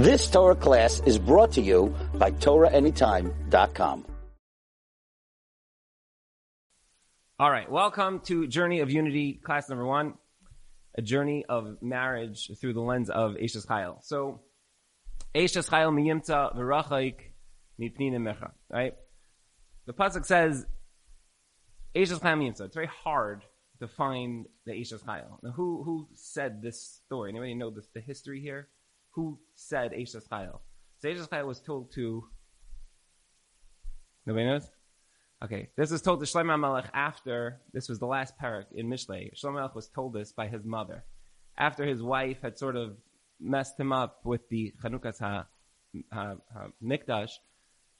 This Torah class is brought to you by TorahAnytime.com. All right, welcome to Journey of Unity, class number one, a journey of marriage through the lens of Eishes Chayil. So, Eishes Chayil miyimtza v'rachaik mipnina mecha, right? The pasuk says, Eishes Chayil miyimtza. It's very hard to find the Eishes Chayil. Now, who who said this story? Anybody know the history here? Who said Eishes Chayil? So Eishes Chayil was told to. Nobody knows. Okay, this was told to Shlomo Melech after this was the last parak in Mishlei. Shlomo Melech was told this by his mother after his wife had sort of messed him up with the Chanukas ha, ha, ha, Mikdash.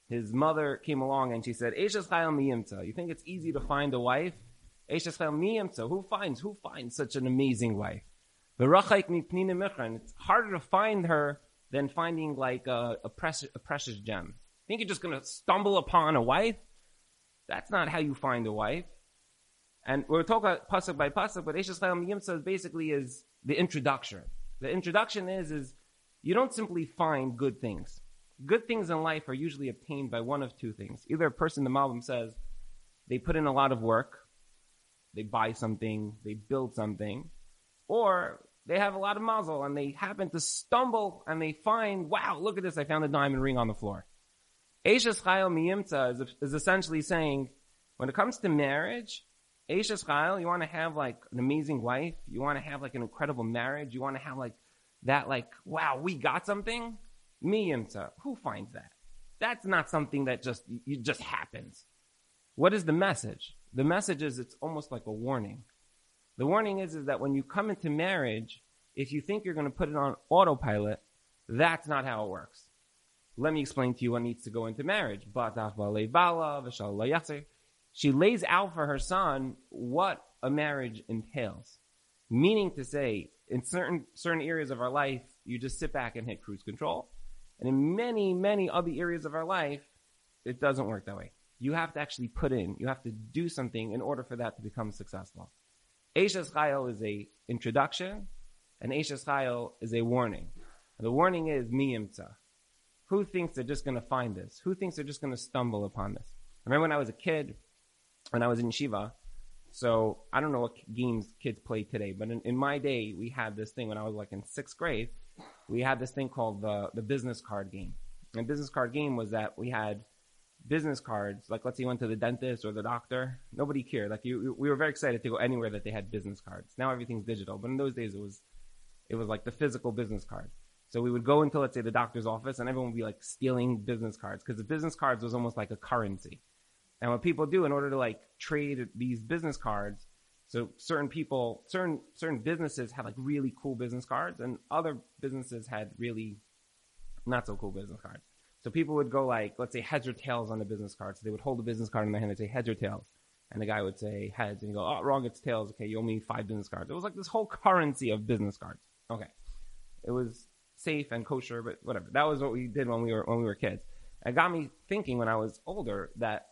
His mother came along and she said, "Eishes Chayil miyimtza. You think it's easy to find a wife? Eishes Chayil. Who finds who finds such an amazing wife? It's harder to find her than finding like a, a, precious, a precious gem. Think you're just going to stumble upon a wife? That's not how you find a wife. And we're talking pasuk by pasuk, but Eishes Chayil Yimtza basically is the introduction. The introduction is, is you don't simply find good things. Good things in life are usually obtained by one of two things. Either a person, the Malbim says, they put in a lot of work, they buy something, they build something, or they have a lot of mazel and they happen to stumble and they find, wow, look at this, I found a diamond ring on the floor. Eishes Chayil Miyimtza is, essentially saying, when it comes to marriage, Eishes Chayil, you want to have like an amazing wife, you want to have like an incredible marriage, you want to have like that like, wow, we got something? Miyimtza. Who finds that? That's not something that just, just happens. What is the message? The message is it's almost like a warning. The warning is, is that when you come into marriage, if you think you're going to put it on autopilot, that's not how it works. Let me explain to you what needs to go into marriage. She lays out for her son what a marriage entails. Meaning to say, in certain, certain areas of our life, you just sit back and hit cruise control. And in many, many other areas of our life, it doesn't work that way. You have to actually put in, you have to do something in order for that to become successful. Eishes Chayil is a introduction, and Eishes Chayil is a warning. And the warning is miyimtza. Who thinks they're just going to find this? Who thinks they're just going to stumble upon this? I remember when I was a kid, when I was in Shiva, so I don't know what games kids play today, but in, in my day, we had this thing when I was like in sixth grade. We had this thing called the, the business card game. And business card game was that we had business cards. Like, let's say you went to the dentist or the doctor. Nobody cared. Like, you, we were very excited to go anywhere that they had business cards. Now everything's digital, but in those days it was, it was like the physical business card. So we would go into, let's say, the doctor's office, and everyone would be like stealing business cards because the business cards was almost like a currency. And what people do in order to like trade these business cards, so certain people, certain certain businesses had like really cool business cards, and other businesses had really not so cool business cards. So people would go like, let's say heads or tails on the business card. So they would hold the business card in their hand and say heads or tails. And the guy would say heads and you go, oh, wrong, it's tails. Okay, you owe me five business cards. It was like this whole currency of business cards. Okay. It was safe and kosher, but whatever. That was what we did when we were, when we were kids. It got me thinking when I was older that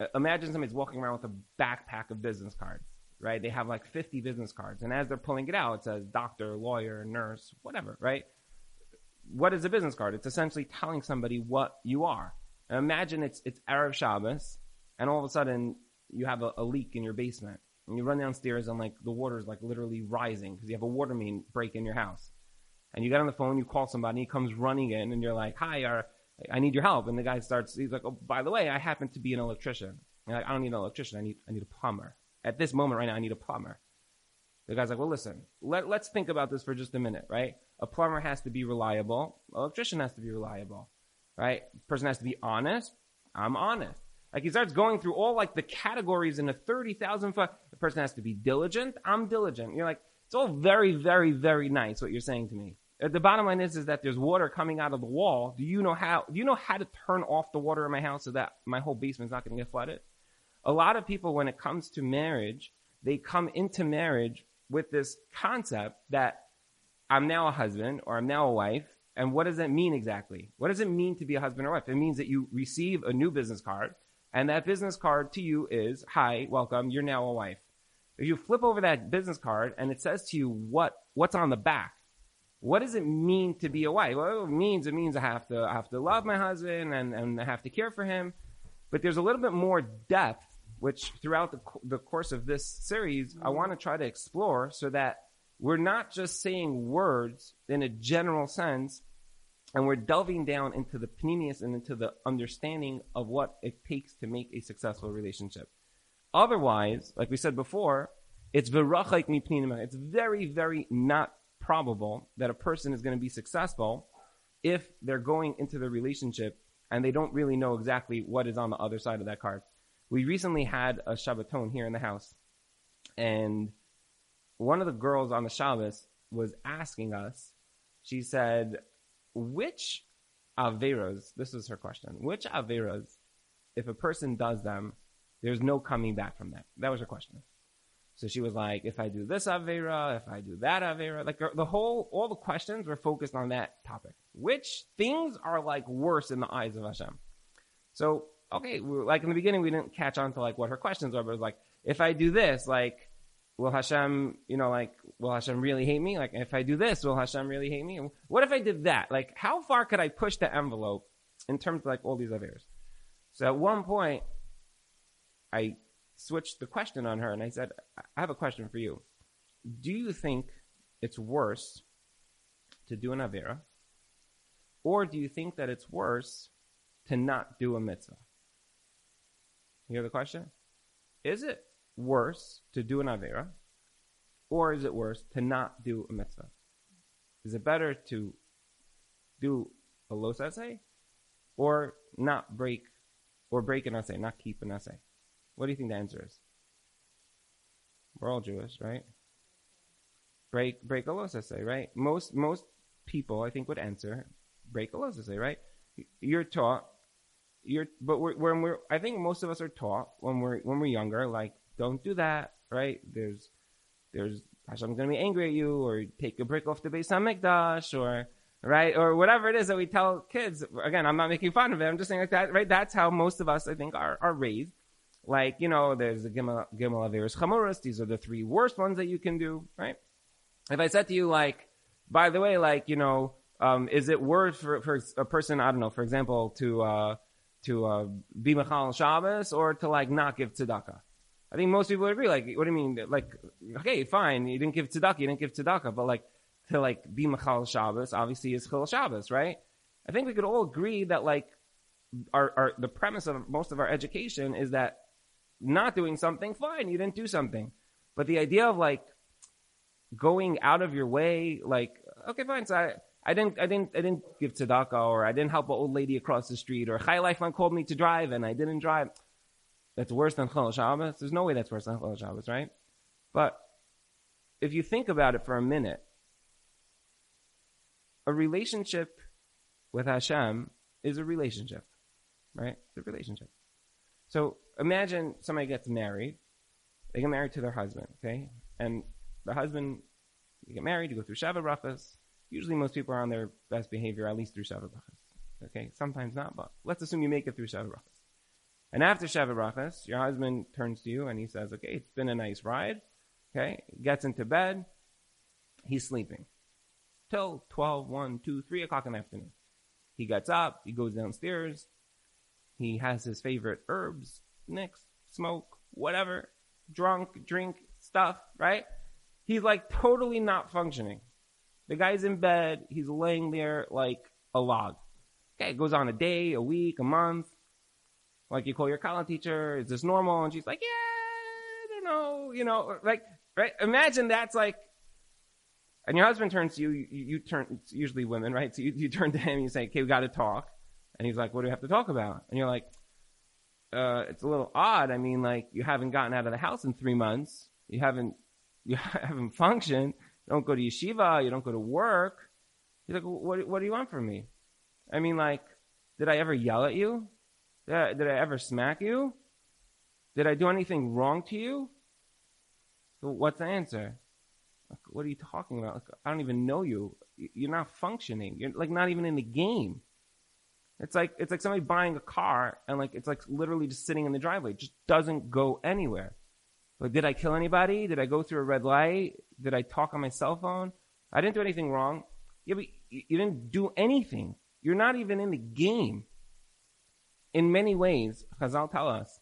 uh, imagine somebody's walking around with a backpack of business cards, right? They have like 50 business cards. And as they're pulling it out, it says doctor, lawyer, nurse, whatever, right? What is a business card? It's essentially telling somebody what you are. Now imagine it's it's Erev Shabbos, and all of a sudden you have a, a leak in your basement, and you run downstairs and like the water is like literally rising because you have a water main break in your house, and you get on the phone, you call somebody, he comes running in, and you're like, "Hi, I need your help," and the guy starts, he's like, "Oh, by the way, I happen to be an electrician." And like, "I don't need an electrician, I need I need a plumber." At this moment right now, I need a plumber. The guy's like, "Well, listen, let let's think about this for just a minute, right?" A plumber has to be reliable. An electrician has to be reliable, right? person has to be honest. I'm honest. Like he starts going through all like the categories in a 30,000 foot. The person has to be diligent. I'm diligent. You're like, it's all very, very, very nice what you're saying to me. Uh, the bottom line is, is that there's water coming out of the wall. Do you know how, do you know how to turn off the water in my house so that my whole basement's not going to get flooded? A lot of people, when it comes to marriage, they come into marriage with this concept that I'm now a husband or I'm now a wife. And what does that mean exactly? What does it mean to be a husband or wife? It means that you receive a new business card and that business card to you is, hi, welcome, you're now a wife. If you flip over that business card and it says to you what, what's on the back, what does it mean to be a wife? Well, it means it means I have to I have to love my husband and, and I have to care for him. But there's a little bit more depth, which throughout the the course of this series, I mm-hmm. want to try to explore so that we're not just saying words in a general sense, and we're delving down into the pnimius and into the understanding of what it takes to make a successful relationship. Otherwise, like we said before, it's It's very, very not probable that a person is going to be successful if they're going into the relationship and they don't really know exactly what is on the other side of that card. We recently had a Shabbaton here in the house, and one of the girls on the Shabbos was asking us, she said, which Averos, this is her question, which Averos, if a person does them, there's no coming back from that? That was her question. So she was like, if I do this Avera, if I do that Avera, like the whole, all the questions were focused on that topic. Which things are like worse in the eyes of Hashem? So, okay, like in the beginning, we didn't catch on to like what her questions were, but it was like, if I do this, like, will Hashem, you know, like, will Hashem really hate me? Like, if I do this, will Hashem really hate me? What if I did that? Like, how far could I push the envelope in terms of like all these Averas? So at one point, I switched the question on her and I said, I have a question for you. Do you think it's worse to do an Avera? Or do you think that it's worse to not do a mitzvah? You hear the question? Is it worse to do an Avera? Or is it worse to not do a mitzvah? Is it better to do a los essay or not break or break an essay, not keep an essay? What do you think the answer is? We're all Jewish, right? Break break a los say, right? Most most people, I think, would answer break a los say, right? You're taught, you're, but we're, when we're, I think most of us are taught when we're when we're younger, like don't do that, right? There's there's Hashem's gonna be angry at you, or take a brick off the Beis Hamikdash, or right, or whatever it is that we tell kids. Again, I'm not making fun of it. I'm just saying like that, right? That's how most of us, I think, are are raised. Like, you know, there's the Gimel, Gimel Averis Chamuras. These are the three worst ones that you can do, right? If I said to you, like, by the way, like, you know, um, is it worth for, for a person, I don't know, for example, to, uh, to, uh, be Machal Shabbos or to, like, not give tzedakah? I think most people would agree. Like, what do you mean? Like, okay, fine, you didn't give tzedakah, you didn't give tzedakah, but like, to like be Machal Shabbos, obviously is Chil Shabbos, right? I think we could all agree that like, our, our, the premise of most of our education is that not doing something, fine, you didn't do something. But the idea of like going out of your way, like, okay, fine, so I, I didn't, I didn't, I didn't give tzedakah, or I didn't help an old lady across the street, or Chai Lifeline called me to drive and I didn't drive. That's worse than Chol Shabbos. There's no way that's worse than Chol Shabbos, right? But if you think about it for a minute, a relationship with Hashem is a relationship, right? It's a relationship. So imagine somebody gets married. They get married to their husband, okay? And the husband, you get married, you go through sheva brachas. Usually most people are on their best behavior at least through Shabbat. Okay? Sometimes not, but let's assume you make it through Shabbat. And after sheva brachas, your husband turns to you and he says, okay, it's been a nice ride. Okay? Gets into bed. He's sleeping. Till 12, 1, 2, 3 o'clock in the afternoon. He gets up, he goes downstairs, he has his favorite herbs, nicks, smoke, whatever, drunk, drink, stuff, right? He's like totally not functioning. The guy's in bed, he's laying there like a log. Okay, it goes on a day, a week, a month. Like you call your kallah teacher, is this normal? And she's like, yeah, I don't know, you know, like, right? Imagine that's like, and your husband turns to you, you, you turn, it's usually women, right? So you, you turn to him and you say, okay, we gotta talk. And he's like, what do we have to talk about? And you're like, uh, it's a little odd. I mean, like, you haven't gotten out of the house in three months. You haven't, you haven't functioned. You don't go to yeshiva. You don't go to work. He's like, what, what do you want from me? I mean, like, did I ever yell at you? Did I, did I ever smack you? Did I do anything wrong to you? So what's the answer? Like, what are you talking about? Like, I don't even know you. You're not functioning. You're like not even in the game. It's like it's like somebody buying a car and like it's like literally just sitting in the driveway. It just doesn't go anywhere. Like, did I kill anybody? Did I go through a red light? Did I talk on my cell phone? I didn't do anything wrong. Yeah, but you didn't do anything. You're not even in the game. In many ways, Chazal tell us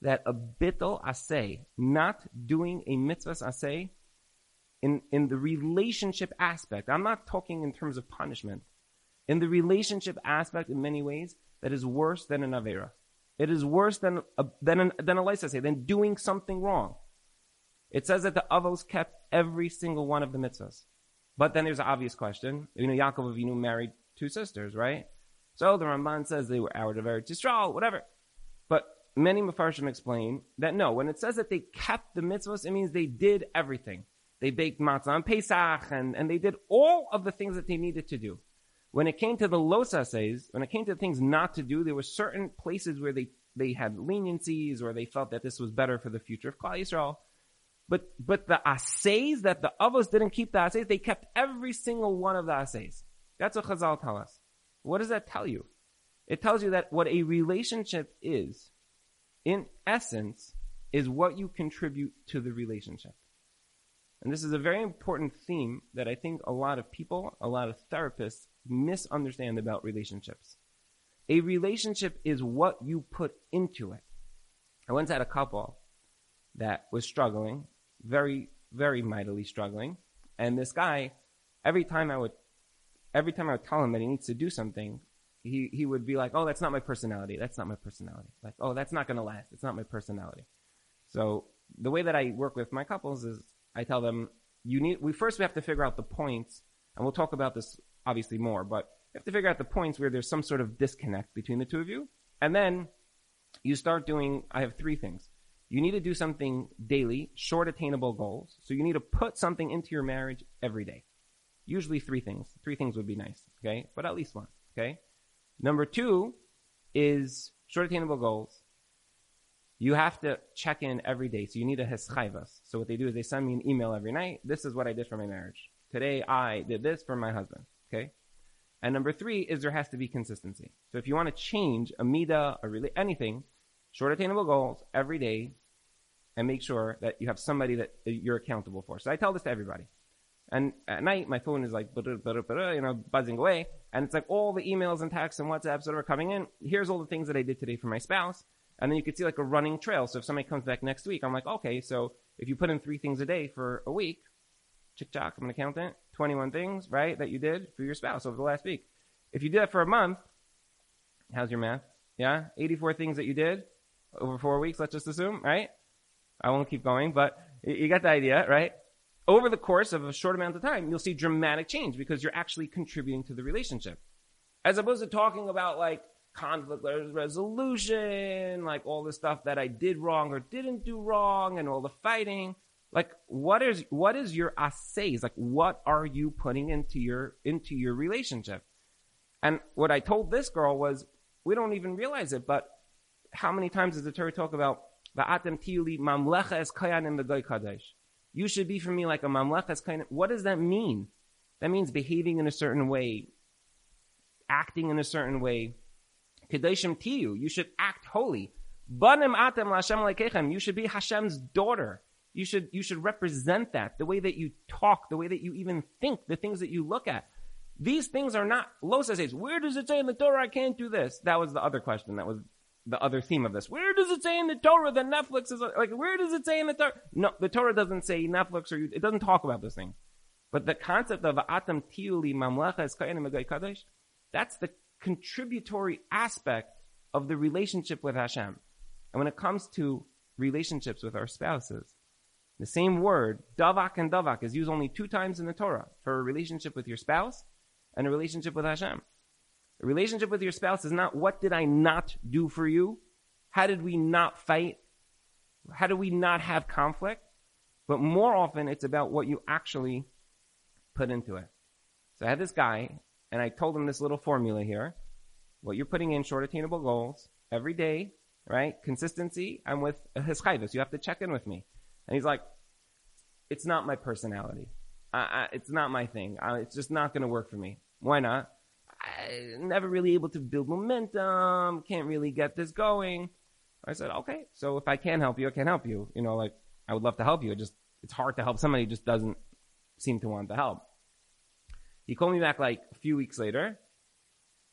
that a bittel asay, not doing a mitzvah asay, in, in the relationship aspect, I'm not talking in terms of punishment, in the relationship aspect in many ways, that is worse than an Avera. It is worse than a, than an, than a say, than doing something wrong. It says that the Avos kept every single one of the mitzvahs. But then there's an obvious question. You know, Yaakov Avinu married two sisters, right? So the Ramban says they were out of Eretz Yisrael, whatever. But many Mefarshim explain that no, when it says that they kept the mitzvahs, it means they did everything. They baked matzah on Pesach, and, and they did all of the things that they needed to do. When it came to the losases, when it came to things not to do, there were certain places where they, they had leniencies or they felt that this was better for the future of Klal Yisrael. But, but the assays that the Avos didn't keep the assays, they kept every single one of the assays. That's what Chazal tell us. What does that tell you? It tells you that what a relationship is, in essence, is what you contribute to the relationship. And this is a very important theme that I think a lot of people, a lot of therapists misunderstand about relationships. A relationship is what you put into it. I once had a couple that was struggling, very, very mightily struggling. And this guy, every time I would, every time I would tell him that he needs to do something, he, he would be like, oh, that's not my personality. That's not my personality. Like, oh, that's not going to last. It's not my personality. So the way that I work with my couples is I tell them, you need, we first we have to figure out the points, and we'll talk about this obviously more, but you have to figure out the points where there's some sort of disconnect between the two of you. And then you start doing, I have three things. You need to do something daily, short attainable goals. So you need to put something into your marriage every day. Usually three things. Three things would be nice, okay? But at least one, okay? Number two is short attainable goals you have to check in every day. So you need a hischayvus. So what they do is they send me an email every night. This is what I did for my marriage. Today I did this for my husband. Okay. And number three is there has to be consistency. So if you want to change a mida, a really anything, short attainable goals every day, and make sure that you have somebody that you're accountable for. So I tell this to everybody. And at night, my phone is like, you know, buzzing away. And it's like all the emails and texts and WhatsApps that are coming in. Here's all the things that I did today for my spouse. And then you could see like a running trail. So if somebody comes back next week, I'm like, okay, so if you put in three things a day for a week, chick chock, I'm an accountant, 21 things, right, that you did for your spouse over the last week. If you did that for a month, how's your math? Yeah? 84 things that you did over four weeks, let's just assume, right? I won't keep going, but you got the idea, right? Over the course of a short amount of time, you'll see dramatic change because you're actually contributing to the relationship. As opposed to talking about like, conflict resolution, like all the stuff that I did wrong or didn't do wrong and all the fighting. Like what is what is your assays? Like what are you putting into your into your relationship? And what I told this girl was, we don't even realize it, but how many times does the Torah talk about the Va'atem tiyuli mamlecha es kayan in the goy kadesh? You should be for me like a mamlecha es kayan. What does that mean? That means behaving in a certain way, acting in a certain way, Kedoshim Tiyu. You should act holy. Banim atem Lashem lekechem. You should be Hashem's daughter. You should, you should represent that. The way that you talk, the way that you even think, the things that you look at. These things are not Losa says, where does it say in the Torah I can't do this? That was the other question. That was the other theme of this. Where does it say in the Torah that Netflix is like? Where does it say in the Torah? No, the Torah doesn't say Netflix or it doesn't talk about this thing. But the concept of atam tiuli mamlecha es kadosh, that's the contributory aspect of the relationship with Hashem. And when it comes to relationships with our spouses, the same word, davak and davak, is used only two times in the Torah for a relationship with your spouse and a relationship with Hashem. A relationship with your spouse is not what did I not do for you? How did we not fight? How do we not have conflict? But more often, it's about what you actually put into it. So I had this guy and I told him this little formula here. What you're putting in short attainable goals every day, right? Consistency. I'm with his chayvus. You have to check in with me. And he's like, it's not my personality. I, I, it's not my thing. I, it's just not going to work for me. Why not? I never really able to build momentum. Can't really get this going. I said, okay. So if I can help you, I can help you. You know, like I would love to help you. It just, it's hard to help somebody who just doesn't seem to want to help. He called me back like a few weeks later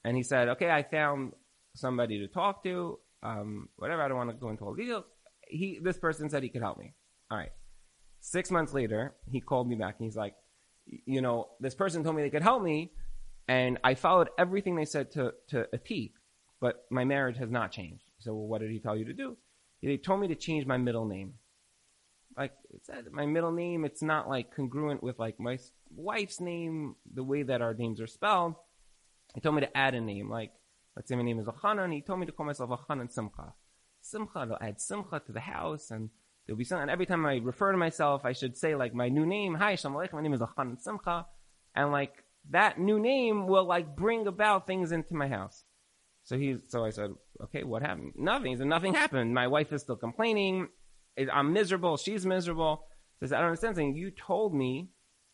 and he said, okay, I found somebody to talk to. Um, whatever. I don't want to go into all the details. He, this person said he could help me. All right. Six months later, he called me back and he's like, you know, this person told me they could help me and I followed everything they said to, to a T, but my marriage has not changed. So well, what did he tell you to do? He told me to change my middle name. Like it said, my middle name, it's not like congruent with like my wife's name, the way that our names are spelled. He told me to add a name, like let's say my name is Achanan. He told me to call myself Achanan Simcha. Simcha, they'll add Simcha to the house, and there'll be something. And every time I refer to myself, I should say like my new name. Hi, Shalom Aleichem. My name is Achanan Simcha, and like that new name will like bring about things into my house. So he, so I said, okay, what happened? Nothing. He said, nothing happened. My wife is still complaining. I'm miserable. She's miserable. So I I don't understand something. You told me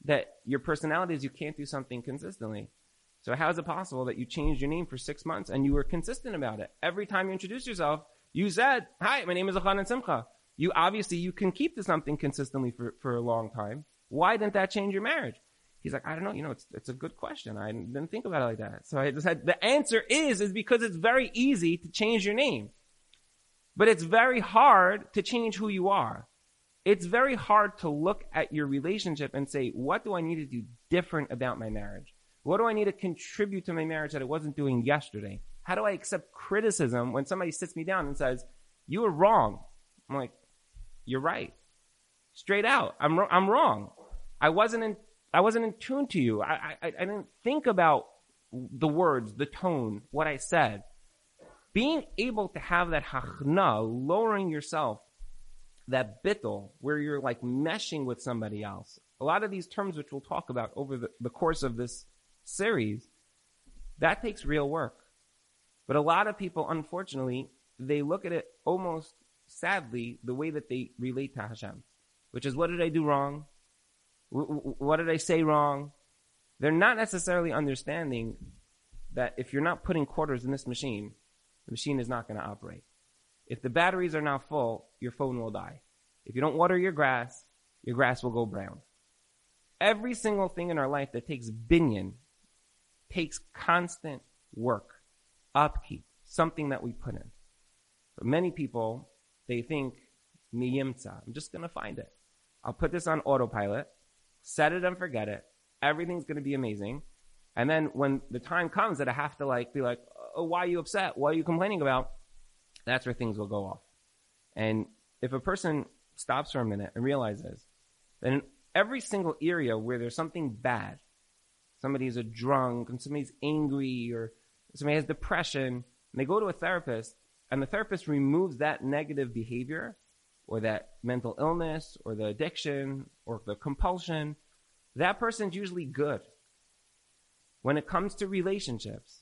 that your personality is you can't do something consistently. So how is it possible that you changed your name for six months and you were consistent about it? Every time you introduced yourself, you said, hi, my name is Achanan Simcha. You obviously, you can keep to something consistently for, for a long time. Why didn't that change your marriage? He's like, I don't know. You know, it's, it's a good question. I didn't think about it like that. So I just had, the answer is, is because it's very easy to change your name. But it's very hard to change who you are. It's very hard to look at your relationship and say, what do I need to do different about my marriage? What do I need to contribute to my marriage that I wasn't doing yesterday? How do I accept criticism when somebody sits me down and says, you were wrong? I'm like, you're right. Straight out. I'm, I'm wrong. I wasn't in I wasn't in tune to you. I, I, I didn't think about the words, the tone, what I said. Being able to have that hachna, lowering yourself, that bittel, where you're like meshing with somebody else. A lot of these terms, which we'll talk about over the, the course of this series, that takes real work. But a lot of people, unfortunately, they look at it almost sadly the way that they relate to Hashem, which is what did I do wrong? What did I say wrong? They're not necessarily understanding that if you're not putting quarters in this machine, the machine is not going to operate. If the batteries are not full, your phone will die. If you don't water your grass, your grass will go brown. Every single thing in our life that takes binyan takes constant work, upkeep, something that we put in. But many people, they think, miyimtza, I'm just going to find it. I'll put this on autopilot set it and forget it. Everything's going to be amazing. And then when the time comes that I have to like be like, oh, why are you upset? What are you complaining about? That's where things will go off. And if a person stops for a minute and realizes that in every single area where there's something bad, somebody's a drunk and somebody's angry or somebody has depression, and they go to a therapist and the therapist removes that negative behavior or that mental illness or the addiction or the compulsion, that person's usually good. When it comes to relationships,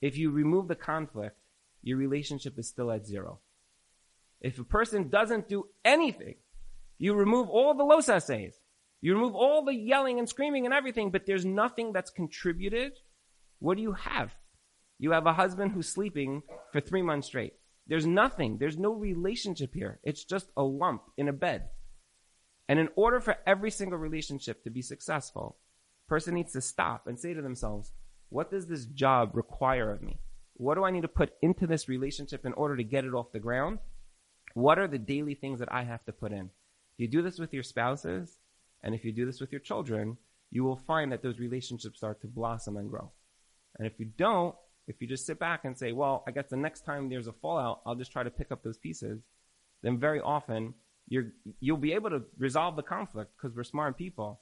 if you remove the conflict, your relationship is still at zero. If a person doesn't do anything, you remove all the los essays, you remove all the yelling and screaming and everything, but there's nothing that's contributed. What do you have? You have a husband who's sleeping for three months straight. There's nothing. There's no relationship here. It's just a lump in a bed. And in order for every single relationship to be successful, person needs to stop and say to themselves, what does this job require of me? What do I need to put into this relationship in order to get it off the ground? What are the daily things that I have to put in? If you do this with your spouses, and if you do this with your children, you will find that those relationships start to blossom and grow. And if you don't, if you just sit back and say, well, I guess the next time there's a fallout, I'll just try to pick up those pieces, then very often you're, you'll be able to resolve the conflict because we're smart people,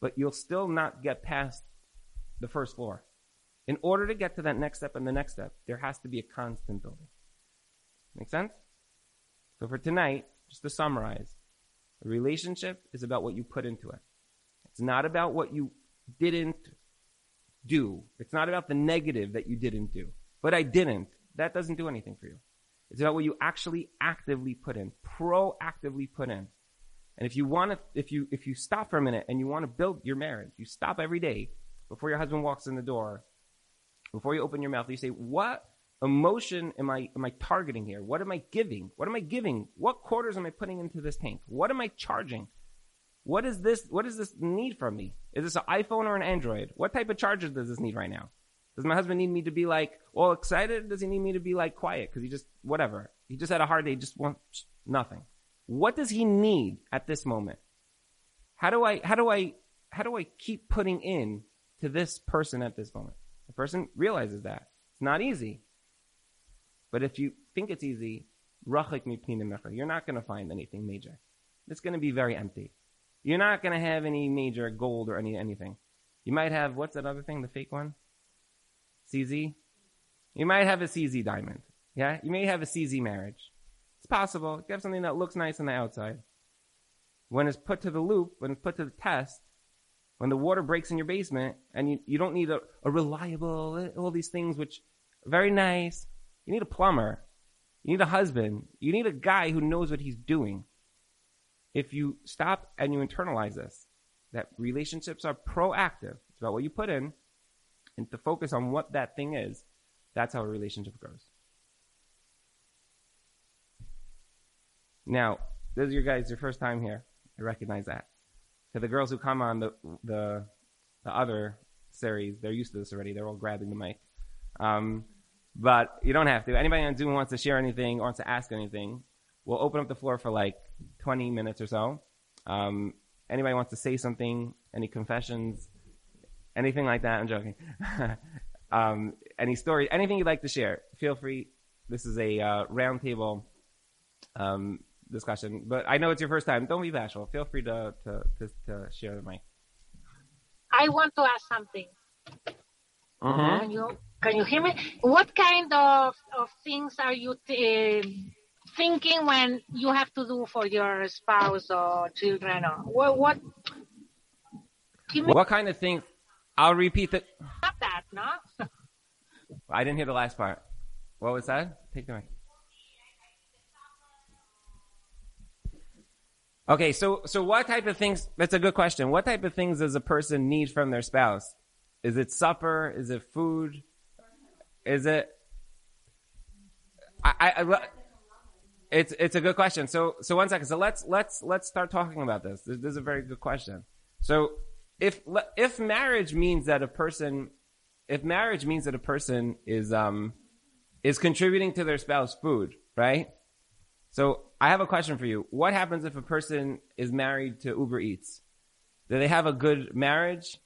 but you'll still not get past the first floor. In order to get to that next step and the next step, there has to be a constant building. Make sense? So for tonight, just to summarize, a relationship is about what you put into it. It's not about what you didn't do. It's not about the negative that you didn't do. But I didn't. That doesn't do anything for you. It's about what you actually actively put in, proactively put in. And if you want to, if you, if you stop for a minute and you want to build your marriage, you stop every day before your husband walks in the door, before you open your mouth, you say, what emotion am I, am I targeting here? What am I giving? What am I giving? What quarters am I putting into this tank? What am I charging? What is this? What does this need from me? Is this an iPhone or an Android? What type of charger does this need right now? Does my husband need me to be like all excited? Does he need me to be like quiet? Because he just whatever. He just had a hard day. Just wants nothing. What does he need at this moment? How do I? How do I? How do I keep putting in to this person at this moment? The person realizes that it's not easy. But if you think it's easy, you're not going to find anything major. It's going to be very empty. You're not going to have any major gold or any anything. You might have what's that other thing, the fake one? CZ. You might have a CZ diamond. Yeah, you may have a CZ marriage. It's possible. You have something that looks nice on the outside. When it's put to the loop, when it's put to the test, when the water breaks in your basement, and you, you don't need a, a reliable, all these things which are very nice. You need a plumber. You need a husband. You need a guy who knows what he's doing. If you stop and you internalize this, that relationships are proactive. It's about what you put in and to focus on what that thing is. That's how a relationship grows. Now, this is your guys your first time here. I recognize that. To the girls who come on the the the other series, they're used to this already. They're all grabbing the mic. Um, but you don't have to. Anybody on Zoom wants to share anything or wants to ask anything, we'll open up the floor for like 20 minutes or so. Um, anybody wants to say something, any confessions, anything like that, I'm joking. um, any story, anything you'd like to share, feel free. This is a uh, roundtable um, discussion, but I know it's your first time. Don't be bashful. Feel free to, to, to, to share the mic. I want to ask something. Mm-hmm. Can you can you hear me? What kind of, of things are you t- thinking when you have to do for your spouse or children or what? What, what kind of things? I'll repeat it. Not that, no. I didn't hear the last part. What was that? Take the mic. Okay, so so what type of things? That's a good question. What type of things does a person need from their spouse? Is it supper? Is it food? Is it? I, I, I it's it's a good question. So so one second. So let's let's let's start talking about this. This, this is a very good question. So if if marriage means that a person, if marriage means that a person is um is contributing to their spouse food, right? So I have a question for you. What happens if a person is married to Uber Eats? Do they have a good marriage?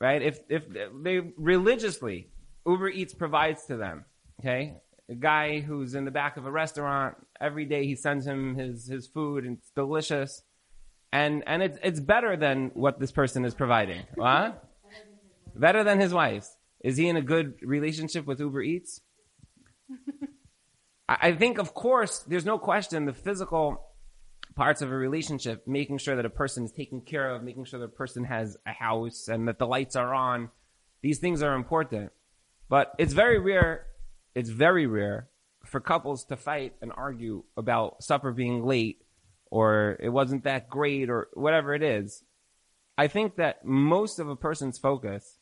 Right? If if they religiously Uber Eats provides to them, okay? A guy who's in the back of a restaurant, every day he sends him his his food and it's delicious. And and it's it's better than what this person is providing. What? better than his wife's. Is he in a good relationship with Uber Eats? I think, of course, there's no question the physical parts of a relationship, making sure that a person is taken care of, making sure that a person has a house and that the lights are on. These things are important. But it's very rare, it's very rare for couples to fight and argue about supper being late or it wasn't that great or whatever it is. I think that most of a person's focus,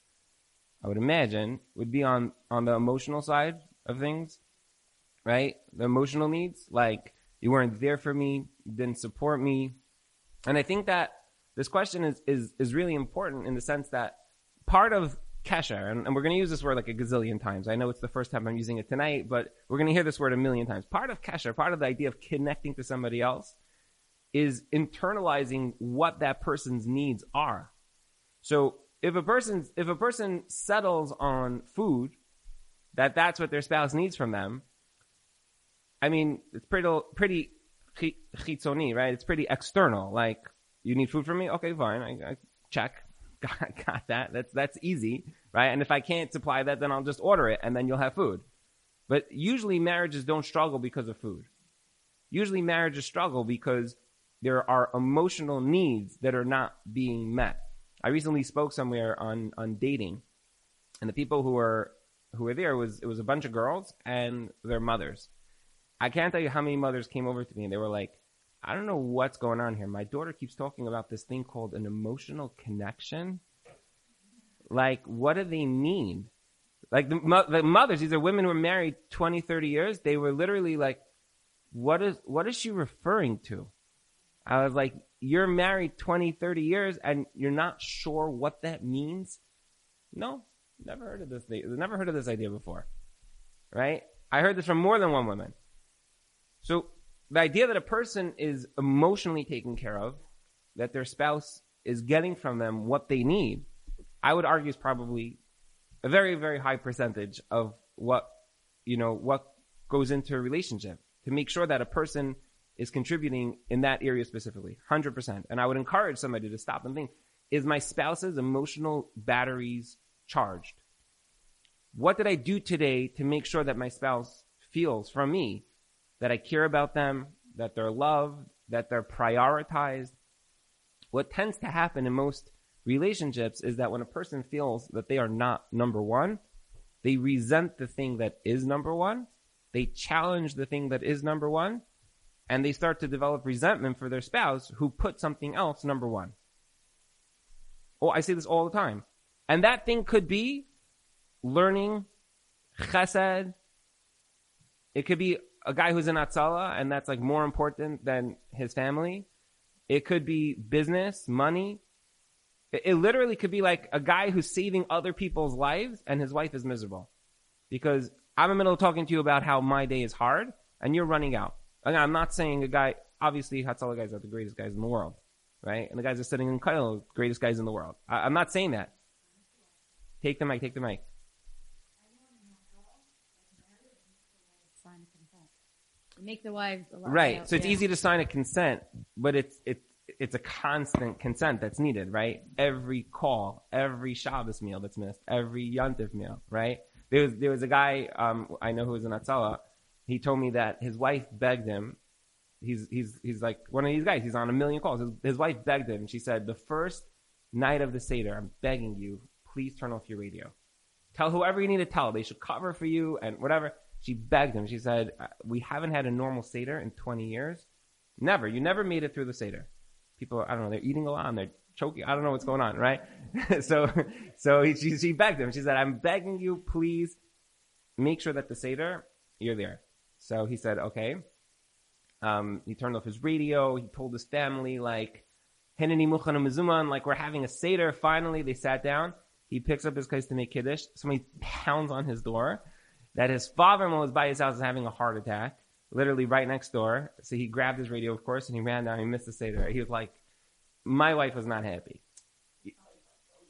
I would imagine, would be on, on the emotional side of things right? The emotional needs, like you weren't there for me, didn't support me. And I think that this question is, is, is really important in the sense that part of kesher, and, and we're going to use this word like a gazillion times. I know it's the first time I'm using it tonight, but we're going to hear this word a million times. Part of kesher, part of the idea of connecting to somebody else is internalizing what that person's needs are. So if a person, if a person settles on food, that that's what their spouse needs from them, I mean, it's pretty, pretty chitzoni, right? It's pretty external. Like, you need food from me? Okay, fine. I, I check. Got, got that. That's, that's easy, right? And if I can't supply that, then I'll just order it and then you'll have food. But usually marriages don't struggle because of food. Usually marriages struggle because there are emotional needs that are not being met. I recently spoke somewhere on, on dating and the people who were, who were there was, it was a bunch of girls and their mothers I can't tell you how many mothers came over to me and they were like, I don't know what's going on here. My daughter keeps talking about this thing called an emotional connection. Like, what do they mean? Like the, the mothers, these are women who were married 20, 30 years. They were literally like, what is, what is she referring to? I was like, you're married 20, 30 years and you're not sure what that means? No, never heard of this. thing. Never heard of this idea before. Right? I heard this from more than one woman. So the idea that a person is emotionally taken care of, that their spouse is getting from them what they need, I would argue is probably a very, very high percentage of what, you know, what goes into a relationship to make sure that a person is contributing in that area specifically. 100%. And I would encourage somebody to stop and think, is my spouse's emotional batteries charged? What did I do today to make sure that my spouse feels from me that I care about them, that they're loved, that they're prioritized? What tends to happen in most relationships is that when a person feels that they are not number one, they resent the thing that is number one, they challenge the thing that is number one, and they start to develop resentment for their spouse who put something else number one. Oh, I say this all the time. And that thing could be learning chesed. It could be a guy who's in Hatzalah and that's like more important than his family. It could be business, money. It, it literally could be like a guy who's saving other people's lives and his wife is miserable. Because I'm in the middle of talking to you about how my day is hard and you're running out. I'm not saying a guy, obviously Hatzalah guys are the greatest guys in the world, right? And the guys are sitting in kollel, greatest guys in the world. I, I'm not saying that. Take the mic, take the mic. Make the wives right. So it's yeah. easy to sign a consent, but it's it's it's a constant consent that's needed, right? Every call, every Shabbos meal that's missed, every Yontif meal, right? There was there was a guy um, I know who was in Hatzalah. He told me that his wife begged him. He's he's he's like one of these guys. He's on a million calls. His, his wife begged him. She said, "The first night of the seder, I'm begging you, please turn off your radio. Tell whoever you need to tell. They should cover for you and whatever." She begged him. She said, uh, "We haven't had a normal seder in 20 years. Never. You never made it through the seder. People, I don't know, they're eating a lot and they're choking. I don't know what's going on, right? so, so he, she, she begged him. She said, "I'm begging you, please make sure that the seder you're there." So he said, "Okay." Um, he turned off his radio. He told his family, like, Henani Muchan Mizuman, like, we're having a Seder. Finally, they sat down. He picks up his case to make Kiddush. Somebody pounds on his door that his father-in-law was by his house having a heart attack, literally right next door. So he grabbed his radio, of course, and he ran down. He missed the Seder. He was like, my wife was not happy.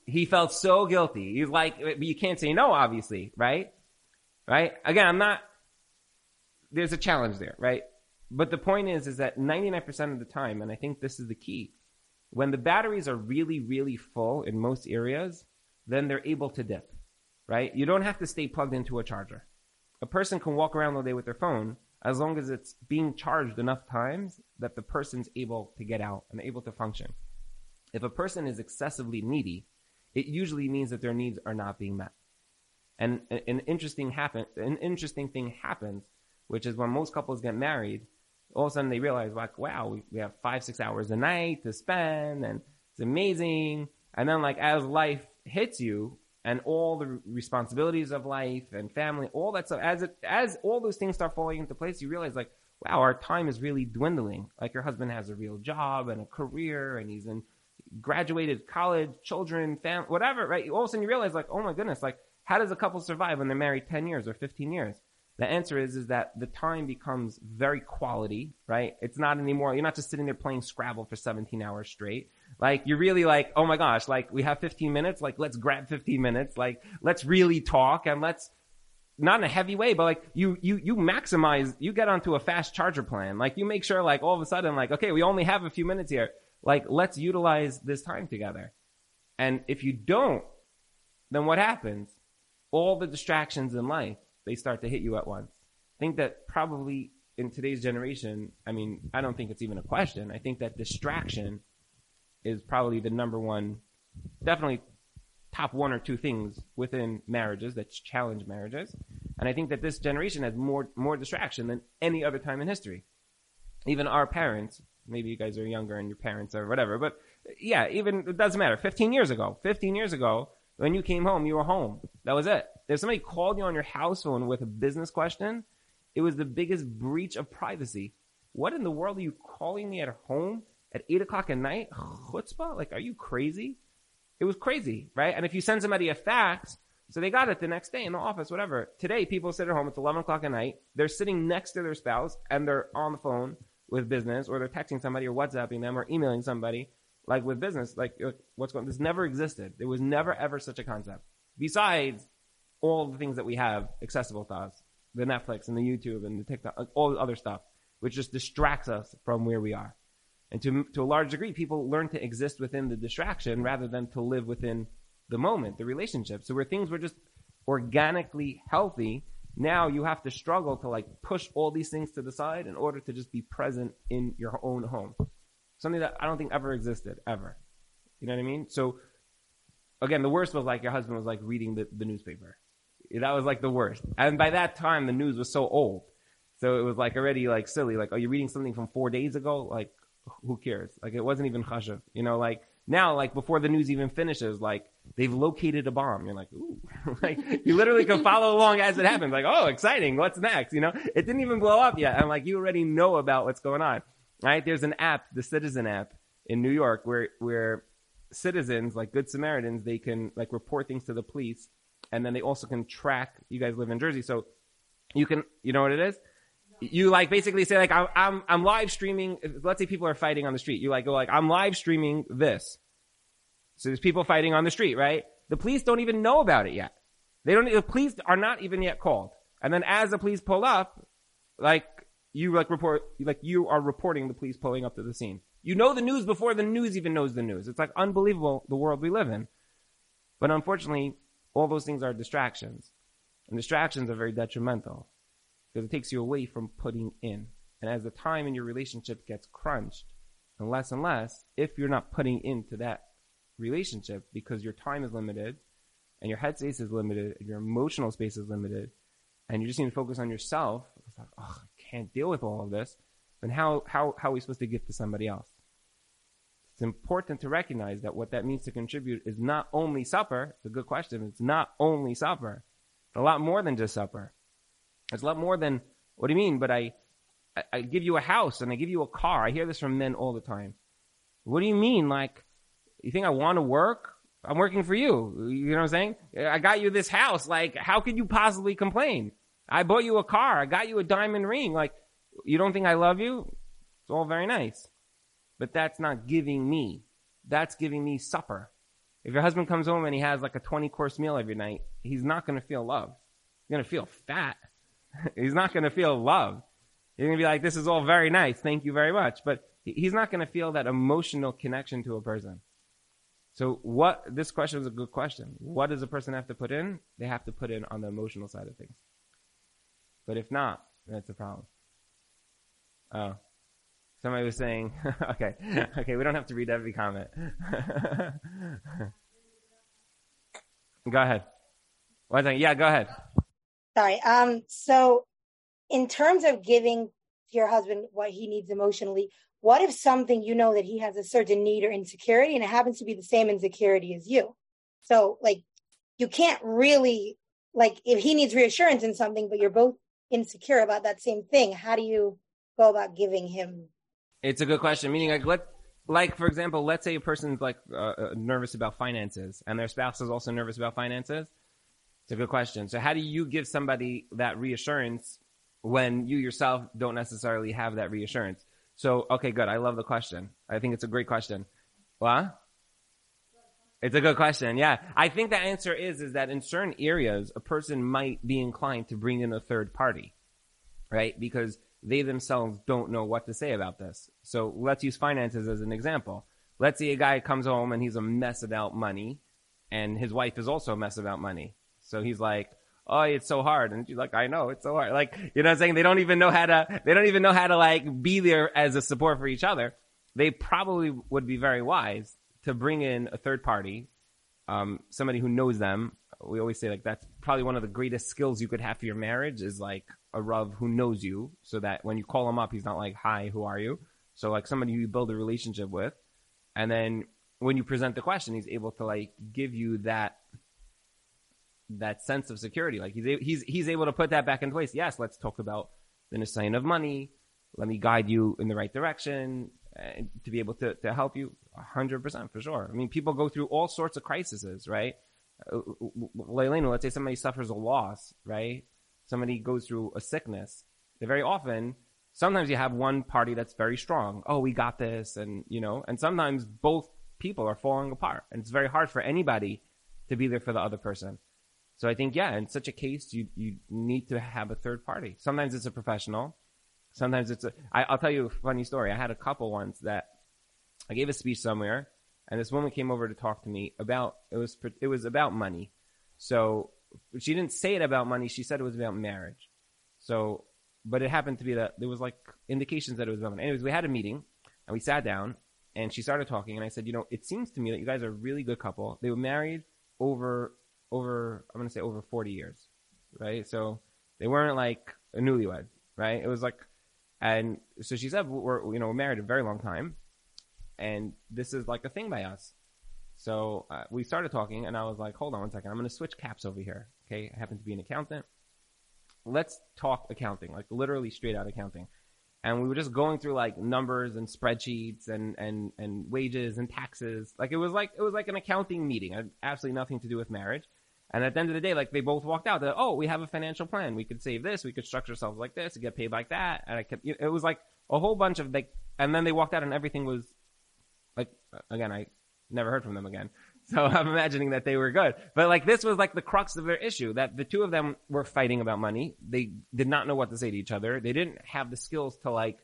He felt so guilty. He's like, you can't say no, obviously, right? Right? Again, I'm not, there's a challenge there, right? But the point is, is that 99% of the time, and I think this is the key, when the batteries are really, really full in most areas, then they're able to dip, right? You don't have to stay plugged into a charger. A person can walk around all day with their phone as long as it's being charged enough times that the person's able to get out and able to function. If a person is excessively needy, it usually means that their needs are not being met. And an interesting happen, an interesting thing happens, which is when most couples get married, all of a sudden they realize like, wow, we, we have five, six hours a night to spend and it's amazing. And then like as life hits you and all the responsibilities of life and family, all that stuff, as it, as all those things start falling into place, you realize like, wow, our time is really dwindling. Like your husband has a real job and a career and he's in graduated college, children, family, whatever, right? All of a sudden you realize like, oh my goodness, like how does a couple survive when they're married 10 years or 15 years? The answer is, is that the time becomes very quality, right? It's not anymore, you're not just sitting there playing Scrabble for 17 hours straight. Like, you're really like, oh my gosh, like, we have 15 minutes, like, let's grab 15 minutes, like, let's really talk and let's, not in a heavy way, but like, you, you, you maximize, you get onto a fast charger plan. Like, you make sure, like, all of a sudden, like, okay, we only have a few minutes here. Like, let's utilize this time together. And if you don't, then what happens? All the distractions in life, they start to hit you at once. I think that probably in today's generation, I mean, I don't think it's even a question. I think that distraction is probably the number one, definitely top one or two things within marriages that challenge marriages. And I think that this generation has more, more distraction than any other time in history. Even our parents, maybe you guys are younger and your parents are whatever, but yeah, even, it doesn't matter. 15 years ago, 15 years ago, when you came home, you were home. That was it. If somebody called you on your house phone with a business question, it was the biggest breach of privacy. What in the world are you calling me at home at eight o'clock at night, chutzpah? Like, are you crazy? It was crazy, right? And if you send somebody a fax, so they got it the next day in the office, whatever. Today, people sit at home. It's 11 o'clock at night. They're sitting next to their spouse and they're on the phone with business or they're texting somebody or WhatsApping them or emailing somebody like with business. Like, what's going This never existed. There was never ever such a concept. Besides all the things that we have accessible to us, the Netflix and the YouTube and the TikTok, all the other stuff, which just distracts us from where we are. And to, to a large degree, people learn to exist within the distraction rather than to live within the moment, the relationship. So where things were just organically healthy, now you have to struggle to like push all these things to the side in order to just be present in your own home. Something that I don't think ever existed, ever. You know what I mean? So again, the worst was like your husband was like reading the, the newspaper. That was like the worst. And by that time, the news was so old. So it was like already like silly. Like, are you reading something from four days ago? Like, who cares? Like, it wasn't even chashav. You know, like now, like before the news even finishes, like they've located a bomb. You're like, ooh, like you literally can follow along as it happens. Like, oh, exciting. What's next? You know, it didn't even blow up yet. And like, you already know about what's going on, right? There's an app, the Citizen app in New York where, where citizens, like good Samaritans, they can like report things to the police. And then they also can track, you guys live in Jersey. So you can, you know what it is? You like basically say like I'm, I'm I'm live streaming. Let's say people are fighting on the street. You like go like I'm live streaming this. So there's people fighting on the street, right? The police don't even know about it yet. They don't. The police are not even yet called. And then as the police pull up, like you like report like you are reporting the police pulling up to the scene. You know the news before the news even knows the news. It's like unbelievable the world we live in. But unfortunately, all those things are distractions. And distractions are very detrimental because it takes you away from putting in. And as the time in your relationship gets crunched and less and less, if you're not putting into that relationship because your time is limited and your headspace is limited and your emotional space is limited and you just need to focus on yourself, it's like, oh, I can't deal with all of this, then how, how, how are we supposed to give to somebody else? It's important to recognize that what that means to contribute is not only supper. It's a good question. It's not only supper. It's a lot more than just supper. It's a lot more than, what do you mean? But I, I, I give you a house and I give you a car. I hear this from men all the time. What do you mean? Like, you think I want to work? I'm working for you. You know what I'm saying? I got you this house. Like, how could you possibly complain? I bought you a car. I got you a diamond ring. Like, you don't think I love you? It's all very nice. But that's not giving me. That's giving me supper. If your husband comes home and he has like a 20 course meal every night, he's not going to feel love. He's going to feel fat. He's not going to feel love. He's going to be like, this is all very nice. Thank you very much. But he's not going to feel that emotional connection to a person. So what, this question is a good question. What does a person have to put in? They have to put in on the emotional side of things. But if not, that's a problem. Oh. Somebody was saying, okay, okay, we don't have to read every comment. go ahead. One thing, yeah, go ahead. Sorry. Um, so in terms of giving your husband what he needs emotionally, what if something you know that he has a certain need or insecurity and it happens to be the same insecurity as you? So like you can't really like if he needs reassurance in something, but you're both insecure about that same thing, how do you go about giving him? It's a good question. Meaning like let like for example, let's say a person's like uh, uh nervous about finances and their spouse is also nervous about finances it's a good question. So how do you give somebody that reassurance when you yourself don't necessarily have that reassurance? So, okay, good. I love the question. I think it's a great question. What? It's a good question. Yeah. I think the answer is, is that in certain areas, a person might be inclined to bring in a third party, right? Because they themselves don't know what to say about this. So let's use finances as an example. Let's say a guy comes home and he's a mess about money and his wife is also a mess about money. So he's like, oh, it's so hard. And she's like, I know, it's so hard. Like, you know what I'm saying? They don't even know how to, they don't even know how to like be there as a support for each other. They probably would be very wise to bring in a third party, um, somebody who knows them. We always say like that's probably one of the greatest skills you could have for your marriage is like a Rav who knows you so that when you call him up, he's not like, hi, who are you? So like somebody you build a relationship with. And then when you present the question, he's able to like give you that that sense of security. Like he's he's he's able to put that back in place. Yes, let's talk about the sign of money. Let me guide you in the right direction. to be able to, to help you 100% for sure. I mean, people go through all sorts of crises, right? Uh, Leilenu, let's say somebody suffers a loss, right? Somebody goes through a sickness. They very often, sometimes you have one party that's very strong. Oh, we got this. And, you know, and sometimes both people are falling apart. And it's very hard for anybody to be there for the other person. So I think, yeah, in such a case, you, you need to have a third party. Sometimes it's a professional. Sometimes it's a, I, I'll tell you a funny story. I had a couple once that I gave a speech somewhere and this woman came over to talk to me about, it was, it was about money. So she didn't say it about money. She said it was about marriage. So, but it happened to be that there was like indications that it was about money. Anyways, we had a meeting and we sat down and she started talking and I said, you know, it seems to me that you guys are a really good couple. They were married over over I'm gonna say over 40 years, right? So they weren't like a newlywed, right? It was like, and so she said we're you know we're married a very long time, and this is like a thing by us. So uh, we started talking, and I was like, hold on one second, I'm gonna switch caps over here. Okay, I happen to be an accountant. Let's talk accounting, like literally straight out accounting. And we were just going through like numbers and spreadsheets and, and, and wages and taxes. Like it was like, it was like an accounting meeting. It had absolutely nothing to do with marriage. And at the end of the day, like they both walked out. Oh, we have a financial plan. We could save this. We could structure ourselves like this. and get paid like that. And I kept. It was like a whole bunch of like. And then they walked out, and everything was like again. I never heard from them again. So I'm imagining that they were good. But like this was like the crux of their issue that the two of them were fighting about money. They did not know what to say to each other. They didn't have the skills to like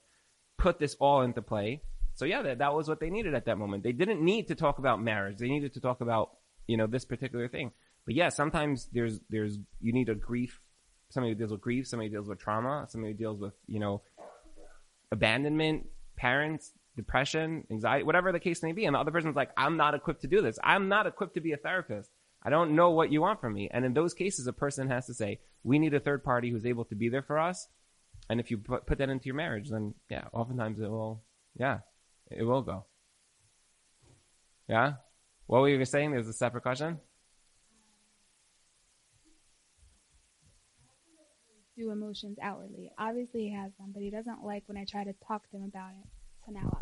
put this all into play. So yeah, that, that was what they needed at that moment. They didn't need to talk about marriage. They needed to talk about, you know, this particular thing. But yeah, sometimes there's there's you need a grief. Somebody who deals with grief. Somebody deals with trauma. Somebody who deals with you know abandonment, parents, depression, anxiety, whatever the case may be. And the other person's like, I'm not equipped to do this. I'm not equipped to be a therapist. I don't know what you want from me. And in those cases, a person has to say, we need a third party who's able to be there for us. And if you put, put that into your marriage, then yeah, oftentimes it will, yeah, it will go. Yeah? What were you saying? There's a separate question? Do emotions outwardly. Obviously, he has them, but he doesn't like when I try to talk to him about it. So now.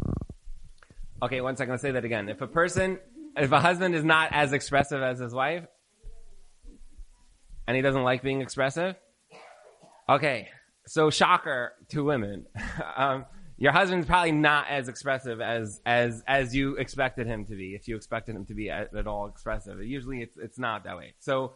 Okay, one second. Let's say that again. If a person, if a husband is not as expressive as his wife, and he doesn't like being expressive, okay. So shocker to women, um, your husband's probably not as expressive as as as you expected him to be. If you expected him to be at, at all expressive, usually it's it's not that way. So,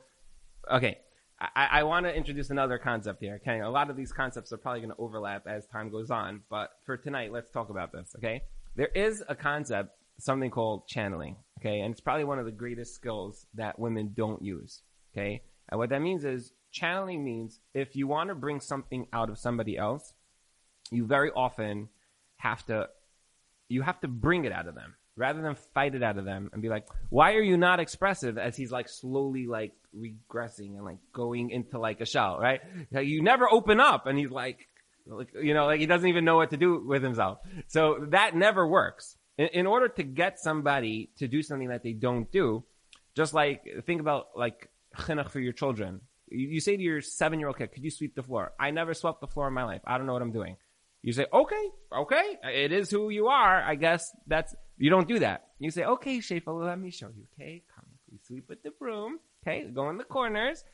okay. I, I want to introduce another concept here. Okay, a lot of these concepts are probably going to overlap as time goes on, but for tonight, let's talk about this. Okay, there is a concept, something called channeling. Okay, and it's probably one of the greatest skills that women don't use. Okay, and what that means is channeling means if you want to bring something out of somebody else, you very often have to you have to bring it out of them rather than fight it out of them and be like, why are you not expressive? As he's like slowly like regressing and like going into like a shell, right? You never open up and he's like, like, you know, like he doesn't even know what to do with himself. So that never works. In, in order to get somebody to do something that they don't do, just like think about like chinuch for your children. You, you say to your seven year old kid, could you sweep the floor? I never swept the floor in my life. I don't know what I'm doing. You say, okay, okay, it is who you are. I guess that's, you don't do that. You say, okay, Shafel, let me show you. Okay, come, we sweep with the broom. Okay, go in the corners.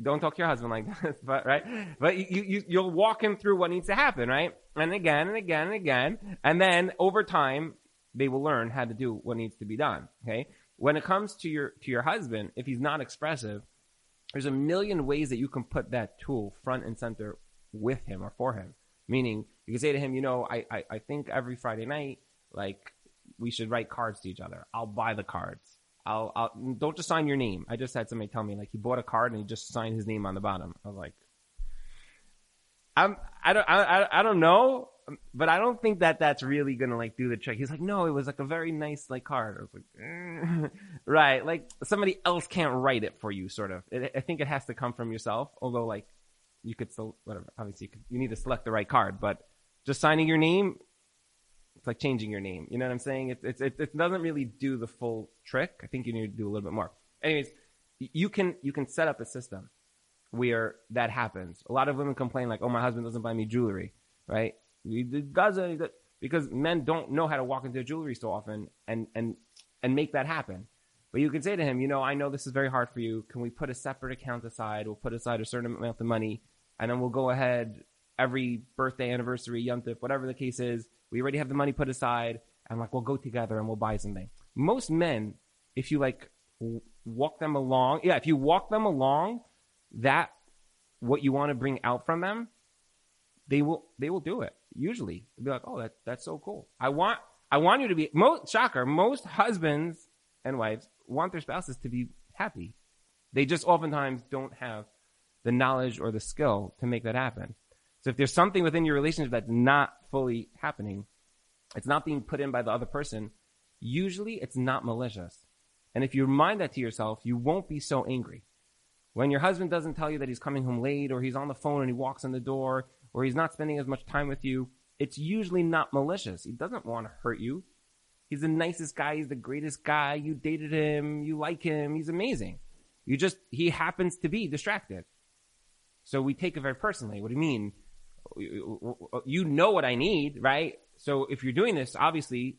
Don't talk to your husband like that, but right? But you, you, you'll walk him through what needs to happen, right? And again and again and again. And then over time, they will learn how to do what needs to be done. Okay. When it comes to your, to your husband, if he's not expressive, there's a million ways that you can put that tool front and center with him or for him. Meaning, you can say to him, you know, I, I, I think every Friday night, like, we should write cards to each other. I'll buy the cards. I'll, I'll don't just sign your name. I just had somebody tell me like he bought a card and he just signed his name on the bottom. I was like, I'm I don't I, I don't know, but I don't think that that's really gonna like do the trick. He's like, no, it was like a very nice like card. I was like, mm. right, like somebody else can't write it for you, sort of. It, I think it has to come from yourself. Although like you could still whatever. Obviously, you, could, you need to select the right card, but just signing your name it's like changing your name. You know what I'm saying? It, it, it, it doesn't really do the full trick. I think you need to do a little bit more. Anyways, you can, you can set up a system where that happens. A lot of women complain like, oh, my husband doesn't buy me jewelry, right? He doesn't. because men don't know how to walk into a jewelry store often and and and make that happen. But you can say to him, you know, I know this is very hard for you. Can we put a separate account aside? We'll put aside a certain amount of money, and then we'll go ahead every birthday, anniversary, yom tov, whatever the case is. We already have the money put aside, and like we'll go together and we'll buy something. Most men, if you like walk them along, yeah, if you walk them along, that what you want to bring out from them, they will they will do it. Usually, they'll be like, oh, that that's so cool. I want I want you to be most shocker. Most husbands and wives want their spouses to be happy. They just oftentimes don't have the knowledge or the skill to make that happen. So if there's something within your relationship that's not fully happening, it's not being put in by the other person, usually it's not malicious. And if you remind that to yourself, you won't be so angry. When your husband doesn't tell you that he's coming home late or he's on the phone and he walks in the door or he's not spending as much time with you, it's usually not malicious. He doesn't want to hurt you. He's the nicest guy. He's the greatest guy. You dated him. You like him. He's amazing. You just, he happens to be distracted. So we take it very personally. What do you mean? You know what I need, right? So if you're doing this, obviously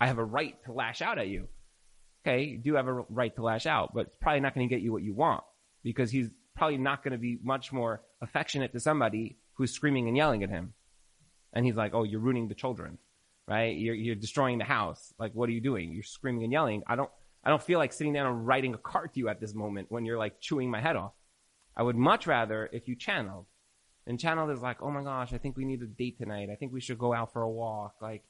I have a right to lash out at you. Okay, you do have a right to lash out, but it's probably not going to get you what you want because he's probably not going to be much more affectionate to somebody who's screaming and yelling at him. And he's like, "Oh, you're ruining the children, right? You're you're destroying the house. Like, what are you doing? You're screaming and yelling. I don't I don't feel like sitting down and writing a card to you at this moment when you're like chewing my head off. I would much rather if you channeled. And channeled is like, oh my gosh, I think we need a date tonight. I think we should go out for a walk. Like,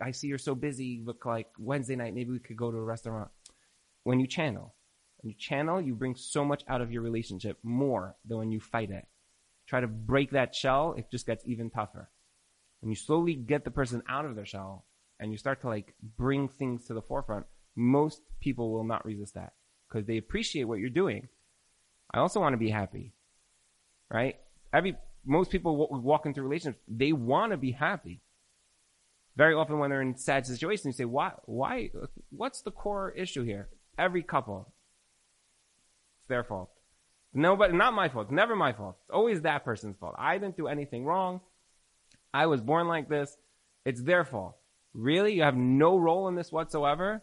I see you're so busy. Look, like Wednesday night, maybe we could go to a restaurant. When you channel, when you channel, you bring so much out of your relationship more than when you fight it. Try to break that shell, it just gets even tougher. When you slowly get the person out of their shell and you start to like bring things to the forefront, most people will not resist that because they appreciate what you're doing. I also want to be happy, right? Every most people w- walk into relationships, they want to be happy. Very often, when they're in sad situations, you say, "Why? Why? What's the core issue here?" Every couple, it's their fault. Nobody, not my fault. Never my fault. It's always that person's fault. I didn't do anything wrong. I was born like this. It's their fault. Really? You have no role in this whatsoever?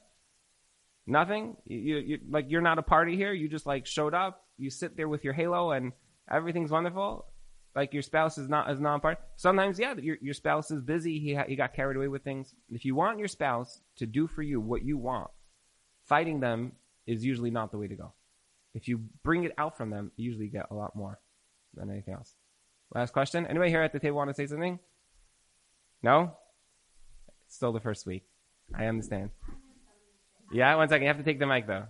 Nothing? You, you, like, you're not a party here? You just, like, showed up? You sit there with your halo and everything's wonderful? Like, your spouse is not, is not part? Sometimes, yeah, your, your spouse is busy. He, ha- he got carried away with things. If you want your spouse to do for you what you want, fighting them is usually not the way to go. If you bring it out from them, you usually get a lot more than anything else. Last question. Anybody here at the table want to say something? No? It's still the first week. I understand. Yeah, one second. You have to take the mic though.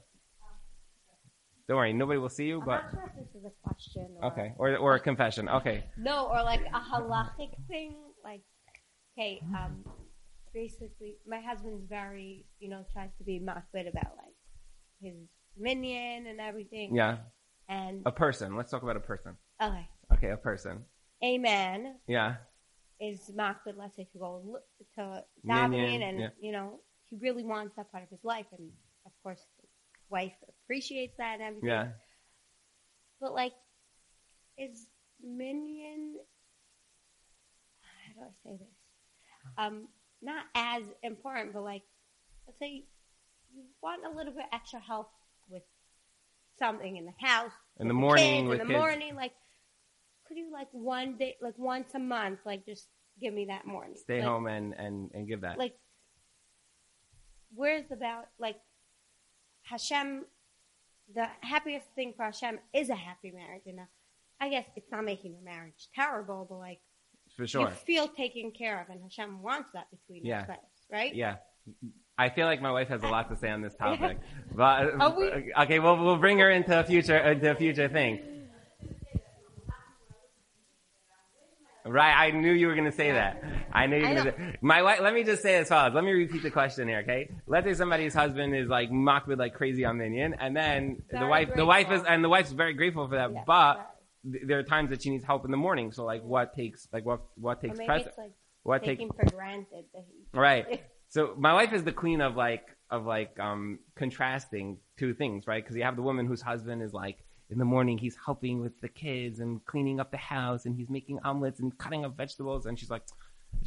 Don't worry, nobody will see you, but I'm not sure if this is a question. Or, okay, or or a confession. Okay, No, or like a halachic thing. Like, okay, um, basically, my husband's very, you know, tries to be makpid about like his minyan and everything. yeah, And a person. Let's talk about a person. okay, Okay, a person. a man Yeah, is makpid. Let's say to go to davening, and yeah. you know, he really wants that part of his life, and of course, wife appreciates that and everything. yeah. But like, is minyan? How do I say this? Um, not as important, but like, let's say you want a little bit extra help with something in the house In the morning kids, with in the kids. morning, like, could you like one day, like once a month, like just give me that morning? Stay Like- home and and and give that. Like, where's the about like Hashem? The happiest thing for Hashem is a happy marriage, and uh, I guess it's not making the marriage terrible, but like For sure. you feel taken care of, and Hashem wants that between Yeah. your spouse, right? Yeah. I feel like my wife has a lot to say on this topic. But we- okay, well we'll bring her into a future into a future thing. Right, I knew you were going to say that. I knew you were going to say My wife, let me just say as follows. Let me repeat the question here, okay? Let's say somebody's husband is like mocked with like crazy on Minyan, and then the Very wife, the wife is, and the wife's very grateful for that, Yes, but right. there are times that she needs help in the morning. So like, what takes, like, what, what takes maybe precedence? it's like What takes taking for granted that Right. So my wife is the queen of like of like um contrasting two things, right? Because you have the woman whose husband is like in the morning he's helping with the kids and cleaning up the house and he's making omelets and cutting up vegetables and she's like,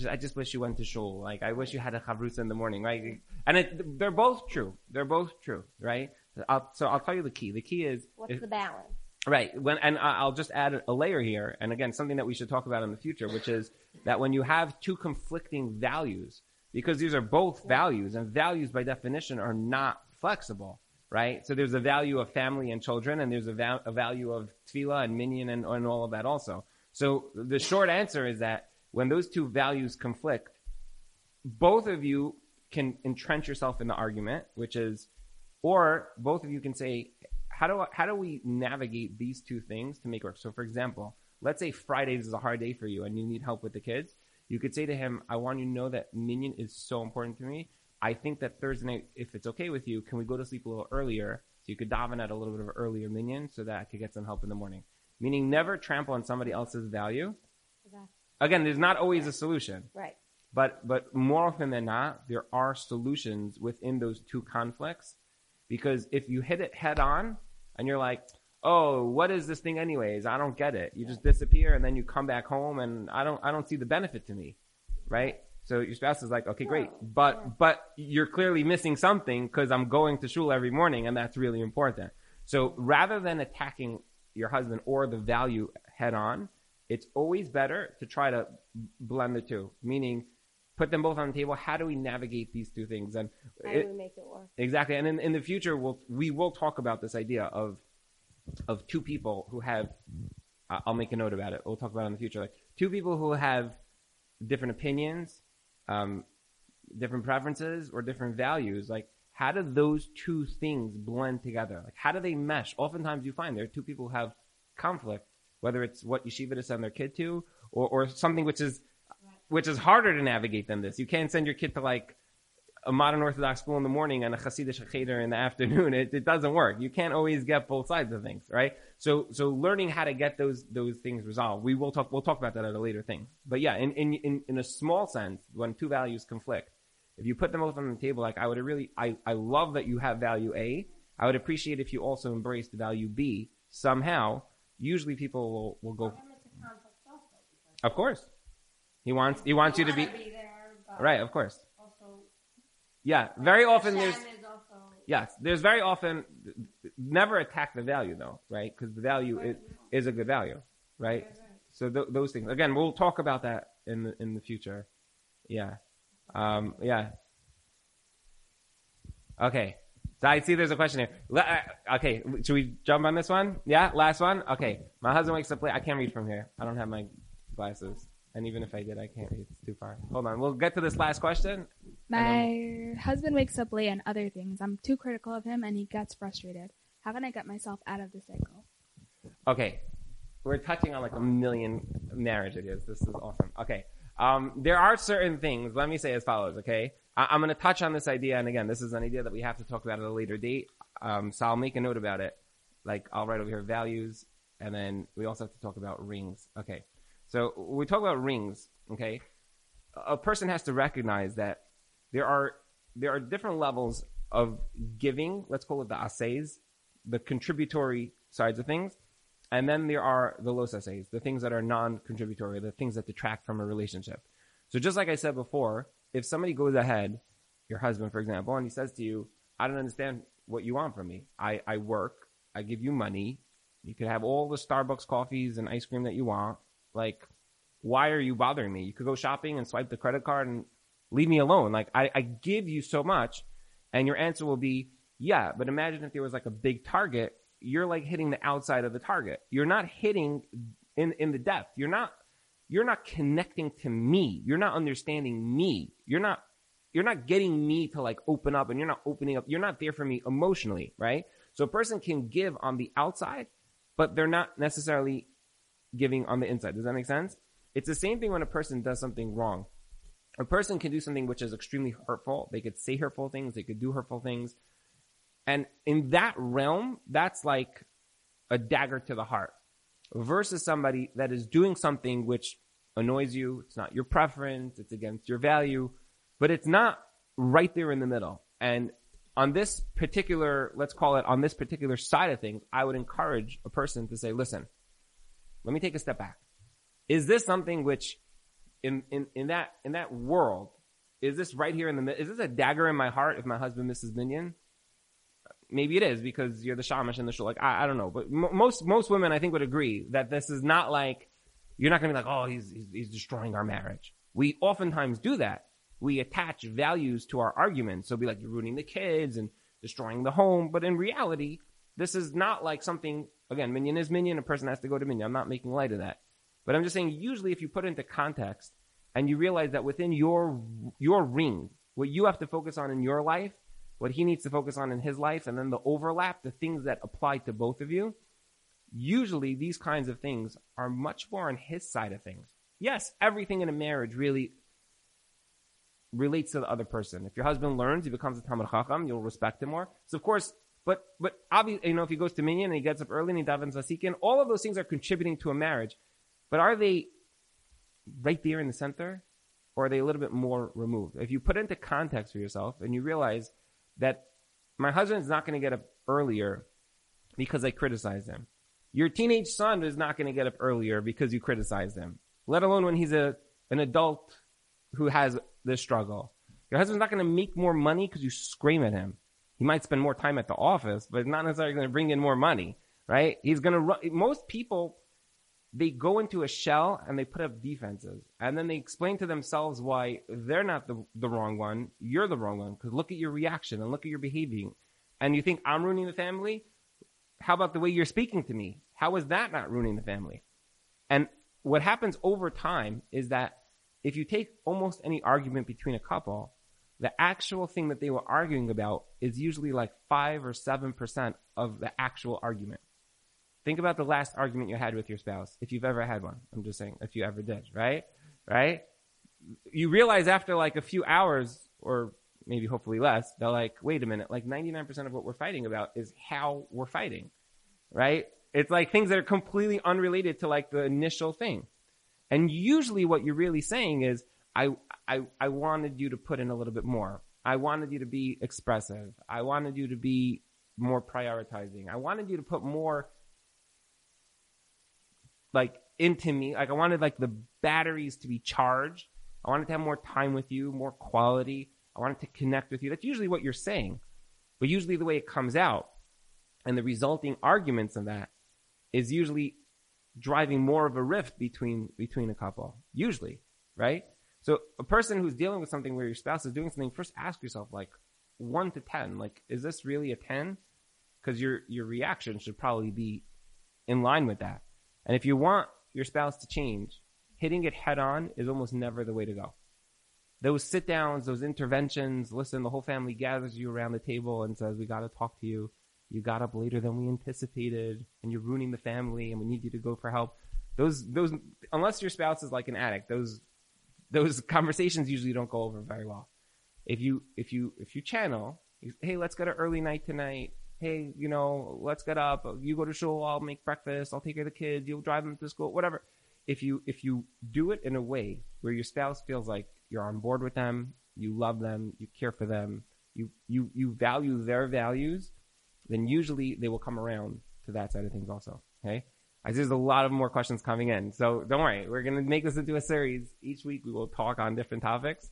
I just wish you went to shul. Like, I wish you had a chavrusa in the morning, right? And it, they're both true. They're both true, right? I'll, so I'll tell you the key. The key is, What's if- the balance? Right. When and I'll just add a layer here, and again, something that we should talk about in the future, which is that when you have two conflicting values, because these are both values, and values by definition are not flexible, right? So there's a value of family and children, and there's a, val- a value of tefillah and minyan and, and all of that also. So the short answer is that when those two values conflict, both of you can entrench yourself in the argument, which is, or both of you can say, how do how do we navigate these two things to make work? So, for example, let's say Fridays is a hard day for you and you need help with the kids. You could say to him, "I want you to know that Minyan is so important to me. I think that Thursday night, if it's okay with you, can we go to sleep a little earlier so you could daven at a little bit of an earlier Minyan so that I could get some help in the morning." Meaning, never trample on somebody else's value. Exactly. Again, there's not always a solution. Right. But but more often than not, there are solutions within those two conflicts. Because if you hit it head on and you're like, oh, what is this thing anyways? I don't get it. You just disappear and then you come back home and I don't I don't see the benefit to me. Right? So your spouse is like, okay, great. But but you're clearly missing something because I'm going to shul every morning and that's really important. So rather than attacking your husband or the value head on, it's always better to try to blend the two. Meaning put them both on the table. How do we navigate these two things? And How it- do we make it work? Exactly. And in, in the future, we'll, we will talk about this idea of, of two people who have, I- I'll make a note about it. We'll talk about it in the future. Like two people who have different opinions, um, different preferences or different values. Like how do those two things blend together? Like how do they mesh? Oftentimes you find there are two people who have conflict, whether it's what yeshiva to send their kid to or, or something which is, which is harder to navigate than this. You can't send your kid to like, a modern Orthodox school in the morning and a Hasidic cheder in the afternoon. It, it doesn't work. You can't always get both sides of things, right? So, so learning how to get those, those things resolved. We will talk, we'll talk about that at a later thing. But yeah, in, in, in, in a small sense, when two values conflict, if you put them both on the table, like I would really, I, I love that you have value A. I would appreciate if you also embrace the value B somehow. Usually people will, will go, of course. He wants, he wants you to be, right, of course. Yeah, very often there's yes, there's very often never attack the value though, right? Because the value is, is a good value, right? So th- those things again, we'll talk about that in the, in the future. Yeah, um, yeah. Okay, so I see there's a question here. Uh, okay, should we jump on this one? Yeah, last one. Okay, my husband wakes up late. I can't read from here. I don't have my glasses, and even if I did, I can't read. It's too far. Hold on, we'll get to this last question. My husband wakes up late on other things. I'm too critical of him and he gets frustrated. How can I get myself out of the cycle? Okay, we're touching on like a million marriage ideas. This is awesome. Okay, um, there are certain things. Let me say as follows. Okay, I- I'm going to touch on this idea, and again, this is an idea that we have to talk about at a later date. Um, so I'll make a note about it. Like I'll write over here values, and then we also have to talk about rings. Okay, so we talk about rings. Okay, a person has to recognize that there are there are different levels of giving. Let's call it the assays, the contributory sides of things, and then there are the los assays, the things that are non-contributory, the things that detract from a relationship. So just like I said before, if somebody goes ahead, your husband, for example, and he says to you, "I don't understand what you want from me. I, I work, I give you money, you could have all the Starbucks coffees and ice cream that you want. Like, why are you bothering me? You could go shopping and swipe the credit card and leave me alone. Like, I, I give you so much. And your answer will be, yeah, but imagine if there was like a big target, you're like hitting the outside of the target. You're not hitting in, in the depth. You're not, you're not connecting to me. You're not understanding me. You're not, you're not getting me to like open up and you're not opening up. You're not there for me emotionally, right? So a person can give on the outside, but they're not necessarily giving on the inside. Does that make sense? It's the same thing when a person does something wrong. A person can do something which is extremely hurtful. They could say hurtful things. They could do hurtful things. And in that realm, that's like a dagger to the heart versus somebody that is doing something which annoys you. It's not your preference. It's against your value, but it's not right there in the middle. And on this particular, let's call it on this particular side of things, I would encourage a person to say, listen, let me take a step back. Is this something which in, in, in that, in that world, is this right here in the, is this a dagger in my heart if my husband misses minyan? Maybe it is because you're the shamash in the shul. Like, I, I don't know. But mo most, most women I think would agree that this is not like, you're not going to be like, oh, he's, he's, he's destroying our marriage. We oftentimes do that. We attach values to our arguments. So be like, you're ruining the kids and destroying the home. But in reality, this is not like something, again, minyan is minyan. A person has to go to minyan. I'm not making light of that. But I'm just saying, usually if you put it into context and you realize that within your, your ring, what you have to focus on in your life, what he needs to focus on in his life, and then the overlap, the things that apply to both of you, usually these kinds of things are much more on his side of things. Yes, everything in a marriage really relates to the other person. If your husband learns, he becomes a Talmud Chacham, you'll respect him more. So of course, but, but obviously, you know, if he goes to Minyan and he gets up early and he davens Vasikin, all of those things are contributing to a marriage. But are they right there in the center? Or are they a little bit more removed? If you put into context for yourself and you realize that my husband is not going to get up earlier because I criticized him. Your teenage son is not going to get up earlier because you criticized him, let alone when he's a, an adult who has this struggle. Your husband's not going to make more money because you scream at him. He might spend more time at the office, but it's not necessarily going to bring in more money, right? He's going to run. Most people, they go into a shell and they put up defenses and then they explain to themselves why they're not the, the wrong one. You're the wrong one because look at your reaction and look at your behavior. And you think I'm ruining the family? How about the way you're speaking to me? How is that not ruining the family? And what happens over time is that if you take almost any argument between a couple, the actual thing that they were arguing about is usually like five or seven percent of the actual argument. Think about the last argument you had with your spouse, if you've ever had one. I'm just saying, if you ever did, right? Right? You realize after like a few hours, or maybe hopefully less, they're like, wait a minute, like 99% of what we're fighting about is how we're fighting, right? It's like things that are completely unrelated to like the initial thing. And usually what you're really saying is, I, I, I wanted you to put in a little bit more. I wanted you to be expressive. I wanted you to be more prioritizing. I wanted you to put more like into me. Like I wanted like the batteries to be charged. I wanted to have more time with you, more quality. I wanted to connect with you. That's usually what you're saying. But usually the way it comes out and the resulting arguments of that is usually driving more of a rift between between a couple. Usually, right? So a person who's dealing with something where your spouse is doing something, first ask yourself like one to ten, like is this really a ten? Because your your reaction should probably be in line with that. And if you want your spouse to change, hitting it head on is almost never the way to go. Those sit downs, those interventions, listen, the whole family gathers you around the table and says, we got to talk to you. You got up later than we anticipated and you're ruining the family and we need you to go for help. Those, those, unless your spouse is like an addict, those, those conversations usually don't go over very well. If you, if you, if you channel, hey, let's get an early night tonight hey, you know, let's get up. You go to shul. I'll make breakfast. I'll take care of the kids. You'll drive them to school. Whatever. If you if you do it in a way where your spouse feels like you're on board with them, you love them, you care for them, you you you value their values, then usually they will come around to that side of things also. Okay. There's a lot of more questions coming in, so don't worry. We're gonna make this into a series. Each week we will talk on different topics.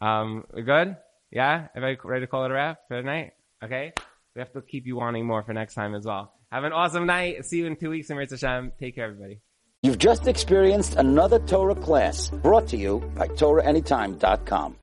Um, we're good? Yeah. Everybody ready to call it a wrap for tonight? Okay. We have to keep you wanting more for next time as well. Have an awesome night. See you in two weeks in Mirz Hashem. Take care, everybody. You've just experienced another Torah class brought to you by TorahAnytime.com.